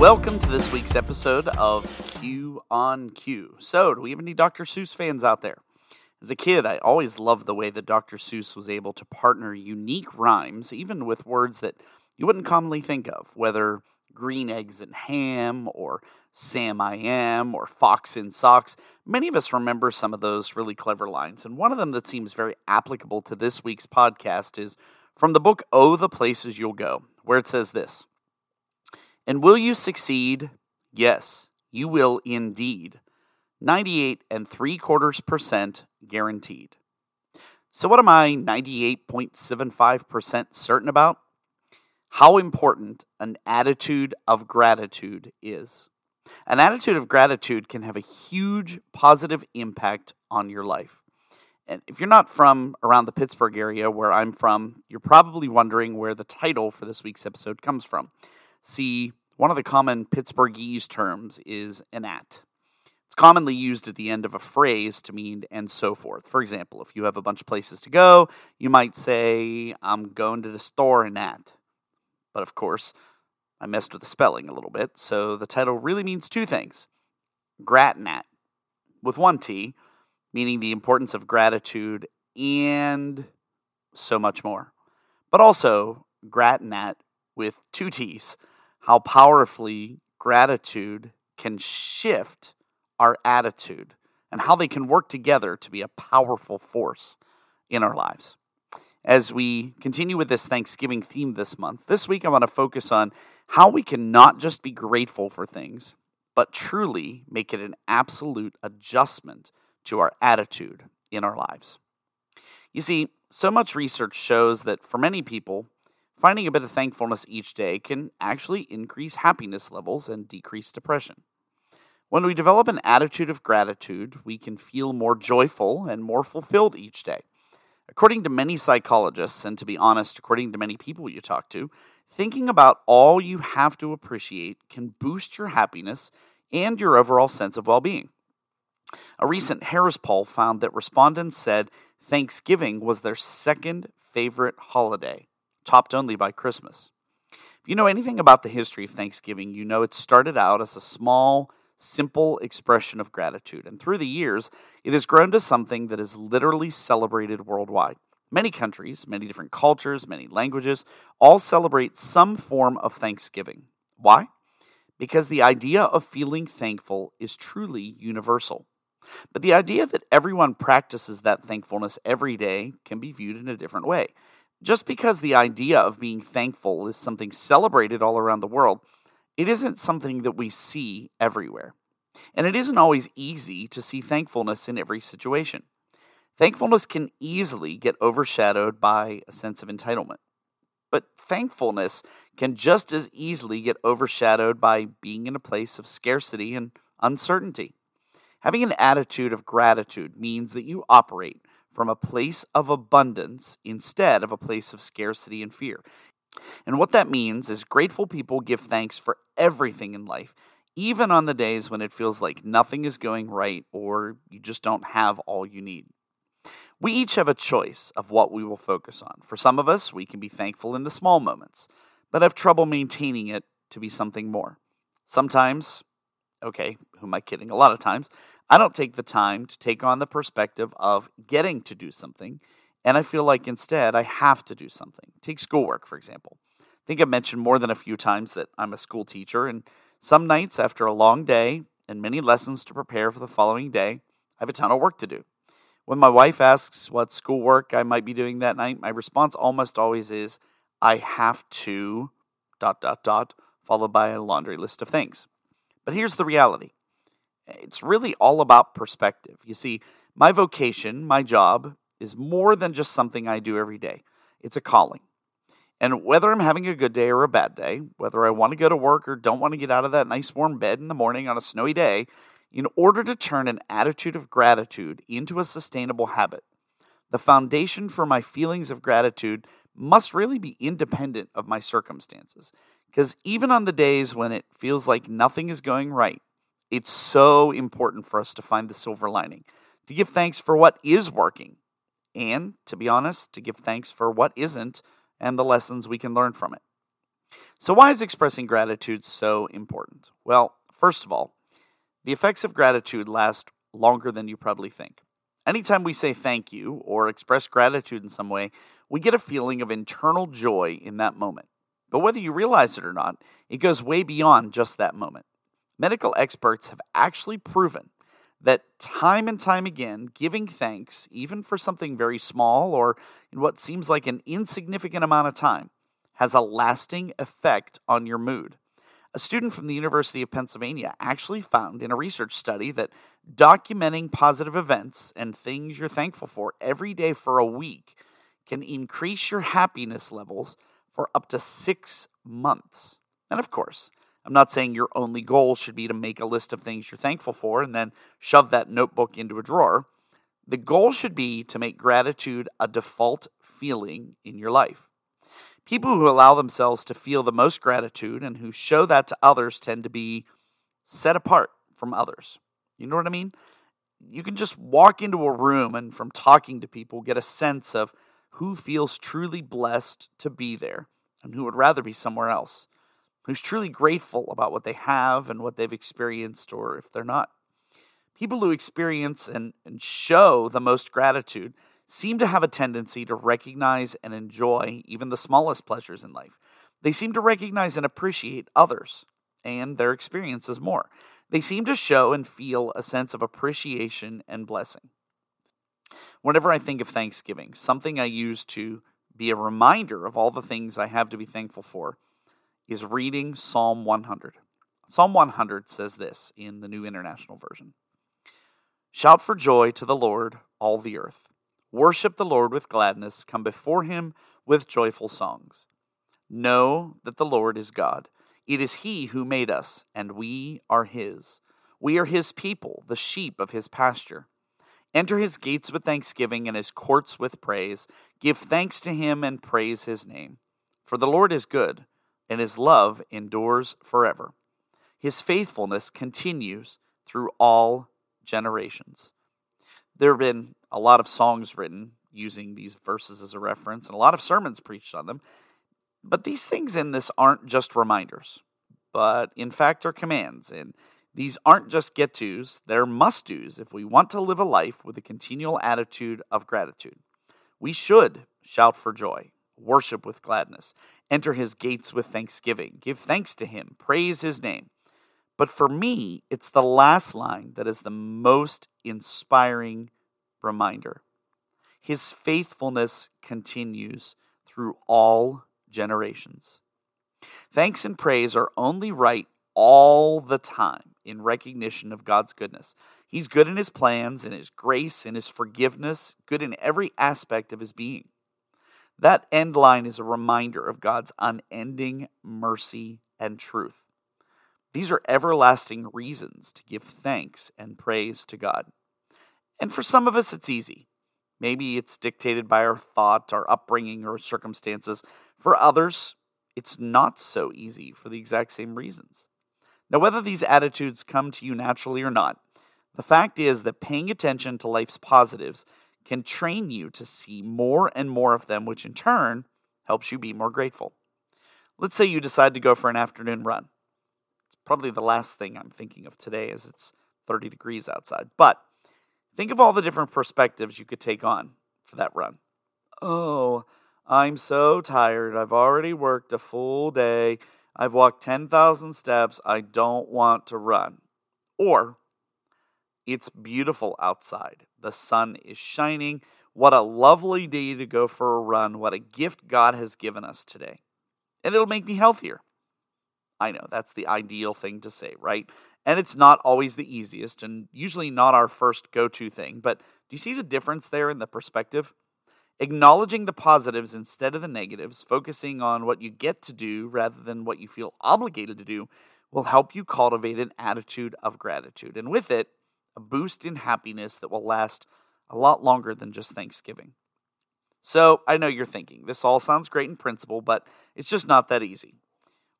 Welcome to this week's episode of Q on Queue. So, do we have any Dr. Seuss fans out there? As a kid, I always loved the way that Dr. Seuss was able to partner unique rhymes, even with words that you wouldn't commonly think of, whether green eggs and ham, or Sam I am, or fox in socks. Many of us remember some of those really clever lines, and one of them that seems very applicable to this week's podcast is from the book Oh, the Places You'll Go, where it says this And will you succeed? Yes, you will indeed. 98 and three quarters percent guaranteed. So, what am I 98.75% certain about? How important an attitude of gratitude is. An attitude of gratitude can have a huge positive impact on your life. And if you're not from around the Pittsburgh area where I'm from, you're probably wondering where the title for this week's episode comes from. See, one of the common Pittsburghese terms is an at. It's commonly used at the end of a phrase to mean and so forth. For example, if you have a bunch of places to go, you might say, I'm going to the store and at. But of course, I messed with the spelling a little bit, so the title really means two things Gratnat, with one T, meaning the importance of gratitude and so much more. But also Gratnat with two T's, how powerfully gratitude can shift our attitude and how they can work together to be a powerful force in our lives. As we continue with this Thanksgiving theme this month, this week I want to focus on how we can not just be grateful for things, but truly make it an absolute adjustment to our attitude in our lives. You see, so much research shows that for many people, finding a bit of thankfulness each day can actually increase happiness levels and decrease depression. When we develop an attitude of gratitude, we can feel more joyful and more fulfilled each day. According to many psychologists, and to be honest, according to many people you talk to, thinking about all you have to appreciate can boost your happiness and your overall sense of well being. A recent Harris poll found that respondents said Thanksgiving was their second favorite holiday, topped only by Christmas. If you know anything about the history of Thanksgiving, you know it started out as a small, simple expression of gratitude, and through the years, it has grown to something that is literally celebrated worldwide. Many countries, many different cultures, many languages all celebrate some form of Thanksgiving. Why? Because the idea of feeling thankful is truly universal. But the idea that everyone practices that thankfulness every day can be viewed in a different way. Just because the idea of being thankful is something celebrated all around the world, it isn't something that we see everywhere. And it isn't always easy to see thankfulness in every situation. Thankfulness can easily get overshadowed by a sense of entitlement. But thankfulness can just as easily get overshadowed by being in a place of scarcity and uncertainty. Having an attitude of gratitude means that you operate from a place of abundance instead of a place of scarcity and fear. And what that means is grateful people give thanks for everything in life, even on the days when it feels like nothing is going right or you just don't have all you need. We each have a choice of what we will focus on. For some of us, we can be thankful in the small moments, but have trouble maintaining it to be something more. Sometimes, okay, who am I kidding? A lot of times, I don't take the time to take on the perspective of getting to do something, and I feel like instead I have to do something. Take schoolwork, for example. I think I've mentioned more than a few times that I'm a school teacher, and some nights after a long day and many lessons to prepare for the following day, I have a ton of work to do. When my wife asks what schoolwork I might be doing that night, my response almost always is, I have to, dot, dot, dot, followed by a laundry list of things. But here's the reality it's really all about perspective. You see, my vocation, my job, is more than just something I do every day, it's a calling. And whether I'm having a good day or a bad day, whether I want to go to work or don't want to get out of that nice warm bed in the morning on a snowy day, in order to turn an attitude of gratitude into a sustainable habit, the foundation for my feelings of gratitude must really be independent of my circumstances. Because even on the days when it feels like nothing is going right, it's so important for us to find the silver lining, to give thanks for what is working, and to be honest, to give thanks for what isn't and the lessons we can learn from it. So, why is expressing gratitude so important? Well, first of all, the effects of gratitude last longer than you probably think. Anytime we say thank you or express gratitude in some way, we get a feeling of internal joy in that moment. But whether you realize it or not, it goes way beyond just that moment. Medical experts have actually proven that time and time again, giving thanks, even for something very small or in what seems like an insignificant amount of time, has a lasting effect on your mood. A student from the University of Pennsylvania actually found in a research study that documenting positive events and things you're thankful for every day for a week can increase your happiness levels for up to six months. And of course, I'm not saying your only goal should be to make a list of things you're thankful for and then shove that notebook into a drawer. The goal should be to make gratitude a default feeling in your life. People who allow themselves to feel the most gratitude and who show that to others tend to be set apart from others. You know what I mean? You can just walk into a room and from talking to people get a sense of who feels truly blessed to be there and who would rather be somewhere else, who's truly grateful about what they have and what they've experienced, or if they're not. People who experience and, and show the most gratitude seem to have a tendency to recognize and enjoy even the smallest pleasures in life. They seem to recognize and appreciate others and their experiences more. They seem to show and feel a sense of appreciation and blessing. Whenever I think of Thanksgiving, something I use to be a reminder of all the things I have to be thankful for is reading Psalm 100. Psalm 100 says this in the New International Version Shout for joy to the Lord, all the earth. Worship the Lord with gladness. Come before him with joyful songs. Know that the Lord is God. It is he who made us, and we are his. We are his people, the sheep of his pasture. Enter his gates with thanksgiving and his courts with praise. Give thanks to him and praise his name. For the Lord is good, and his love endures forever. His faithfulness continues through all generations. There have been a lot of songs written using these verses as a reference and a lot of sermons preached on them. But these things in this aren't just reminders, but in fact are commands. And these aren't just get tos, they're must dos if we want to live a life with a continual attitude of gratitude. We should shout for joy, worship with gladness, enter his gates with thanksgiving, give thanks to him, praise his name. But for me, it's the last line that is the most inspiring reminder. His faithfulness continues through all generations. Thanks and praise are only right all the time in recognition of God's goodness. He's good in his plans, in his grace, in his forgiveness, good in every aspect of his being. That end line is a reminder of God's unending mercy and truth. These are everlasting reasons to give thanks and praise to God. And for some of us, it's easy. Maybe it's dictated by our thought, our upbringing, or circumstances. For others, it's not so easy for the exact same reasons. Now, whether these attitudes come to you naturally or not, the fact is that paying attention to life's positives can train you to see more and more of them, which in turn helps you be more grateful. Let's say you decide to go for an afternoon run. It's probably the last thing I'm thinking of today as it's 30 degrees outside. But Think of all the different perspectives you could take on for that run. Oh, I'm so tired. I've already worked a full day. I've walked 10,000 steps. I don't want to run. Or, it's beautiful outside. The sun is shining. What a lovely day to go for a run. What a gift God has given us today. And it'll make me healthier. I know that's the ideal thing to say, right? And it's not always the easiest and usually not our first go to thing. But do you see the difference there in the perspective? Acknowledging the positives instead of the negatives, focusing on what you get to do rather than what you feel obligated to do, will help you cultivate an attitude of gratitude. And with it, a boost in happiness that will last a lot longer than just Thanksgiving. So I know you're thinking, this all sounds great in principle, but it's just not that easy.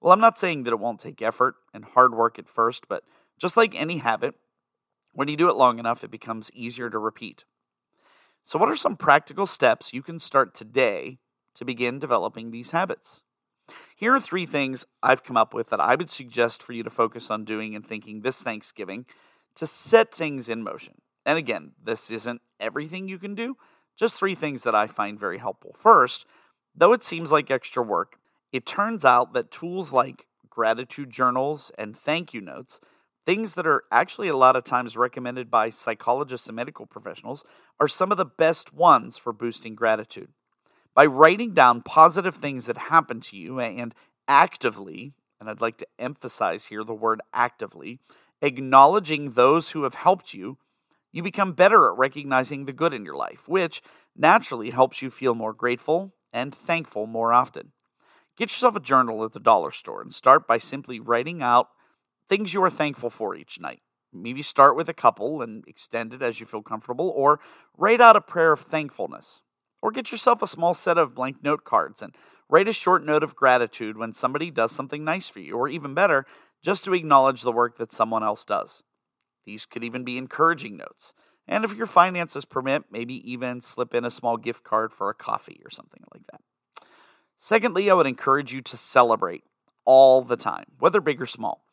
Well, I'm not saying that it won't take effort and hard work at first, but just like any habit, when you do it long enough, it becomes easier to repeat. So, what are some practical steps you can start today to begin developing these habits? Here are three things I've come up with that I would suggest for you to focus on doing and thinking this Thanksgiving to set things in motion. And again, this isn't everything you can do, just three things that I find very helpful. First, though it seems like extra work, it turns out that tools like gratitude journals and thank you notes, things that are actually a lot of times recommended by psychologists and medical professionals, are some of the best ones for boosting gratitude. By writing down positive things that happen to you and actively, and I'd like to emphasize here the word actively, acknowledging those who have helped you, you become better at recognizing the good in your life, which naturally helps you feel more grateful and thankful more often. Get yourself a journal at the dollar store and start by simply writing out things you are thankful for each night. Maybe start with a couple and extend it as you feel comfortable, or write out a prayer of thankfulness. Or get yourself a small set of blank note cards and write a short note of gratitude when somebody does something nice for you, or even better, just to acknowledge the work that someone else does. These could even be encouraging notes. And if your finances permit, maybe even slip in a small gift card for a coffee or something like that. Secondly, I would encourage you to celebrate all the time, whether big or small.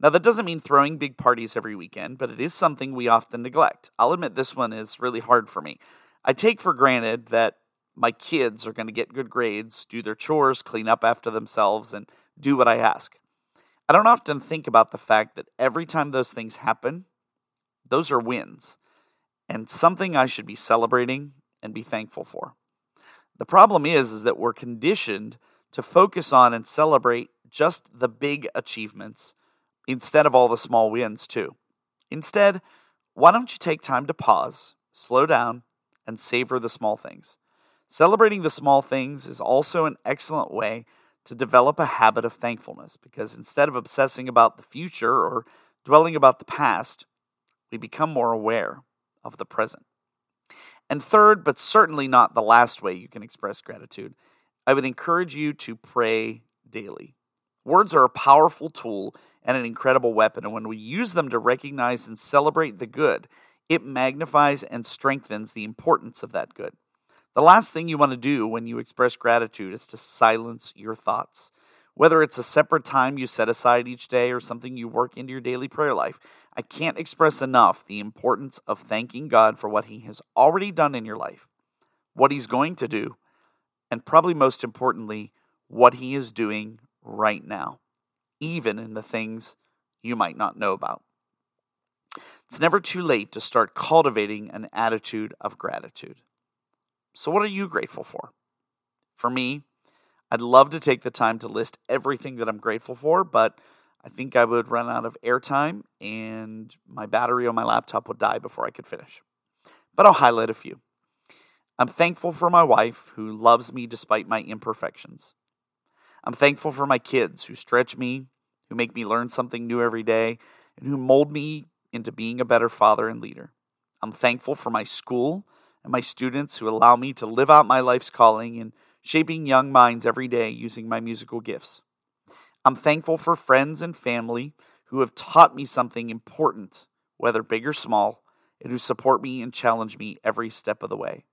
Now, that doesn't mean throwing big parties every weekend, but it is something we often neglect. I'll admit this one is really hard for me. I take for granted that my kids are going to get good grades, do their chores, clean up after themselves, and do what I ask. I don't often think about the fact that every time those things happen, those are wins and something I should be celebrating and be thankful for. The problem is, is that we're conditioned to focus on and celebrate just the big achievements instead of all the small wins, too. Instead, why don't you take time to pause, slow down, and savor the small things? Celebrating the small things is also an excellent way to develop a habit of thankfulness because instead of obsessing about the future or dwelling about the past, we become more aware of the present. And third, but certainly not the last way you can express gratitude, I would encourage you to pray daily. Words are a powerful tool and an incredible weapon, and when we use them to recognize and celebrate the good, it magnifies and strengthens the importance of that good. The last thing you want to do when you express gratitude is to silence your thoughts. Whether it's a separate time you set aside each day or something you work into your daily prayer life, I can't express enough the importance of thanking God for what He has already done in your life, what He's going to do, and probably most importantly, what He is doing right now, even in the things you might not know about. It's never too late to start cultivating an attitude of gratitude. So, what are you grateful for? For me, I'd love to take the time to list everything that I'm grateful for, but I think I would run out of airtime and my battery on my laptop would die before I could finish. But I'll highlight a few. I'm thankful for my wife who loves me despite my imperfections. I'm thankful for my kids who stretch me, who make me learn something new every day, and who mold me into being a better father and leader. I'm thankful for my school and my students who allow me to live out my life's calling in shaping young minds every day using my musical gifts. I'm thankful for friends and family who have taught me something important, whether big or small, and who support me and challenge me every step of the way.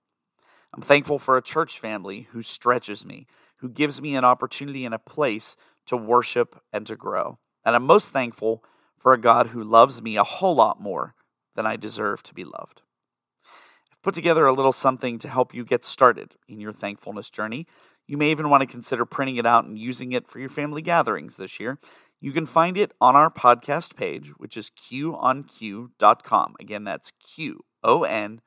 I'm thankful for a church family who stretches me, who gives me an opportunity and a place to worship and to grow. And I'm most thankful for a God who loves me a whole lot more than I deserve to be loved. Put together a little something to help you get started in your thankfulness journey. You may even want to consider printing it out and using it for your family gatherings this year. You can find it on our podcast page, which is qonqueue.com. Again, that's Q O N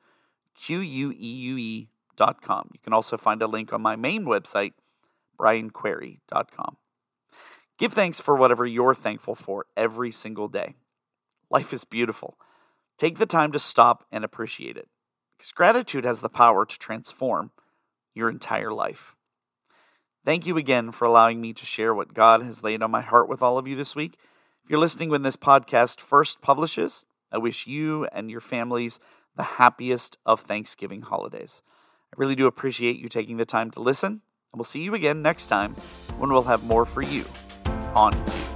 Q U E U E.com. You can also find a link on my main website, brianquery.com. Give thanks for whatever you're thankful for every single day. Life is beautiful. Take the time to stop and appreciate it because gratitude has the power to transform your entire life. Thank you again for allowing me to share what God has laid on my heart with all of you this week. If you're listening when this podcast first publishes, I wish you and your families the happiest of Thanksgiving holidays. I really do appreciate you taking the time to listen, and we'll see you again next time when we'll have more for you on.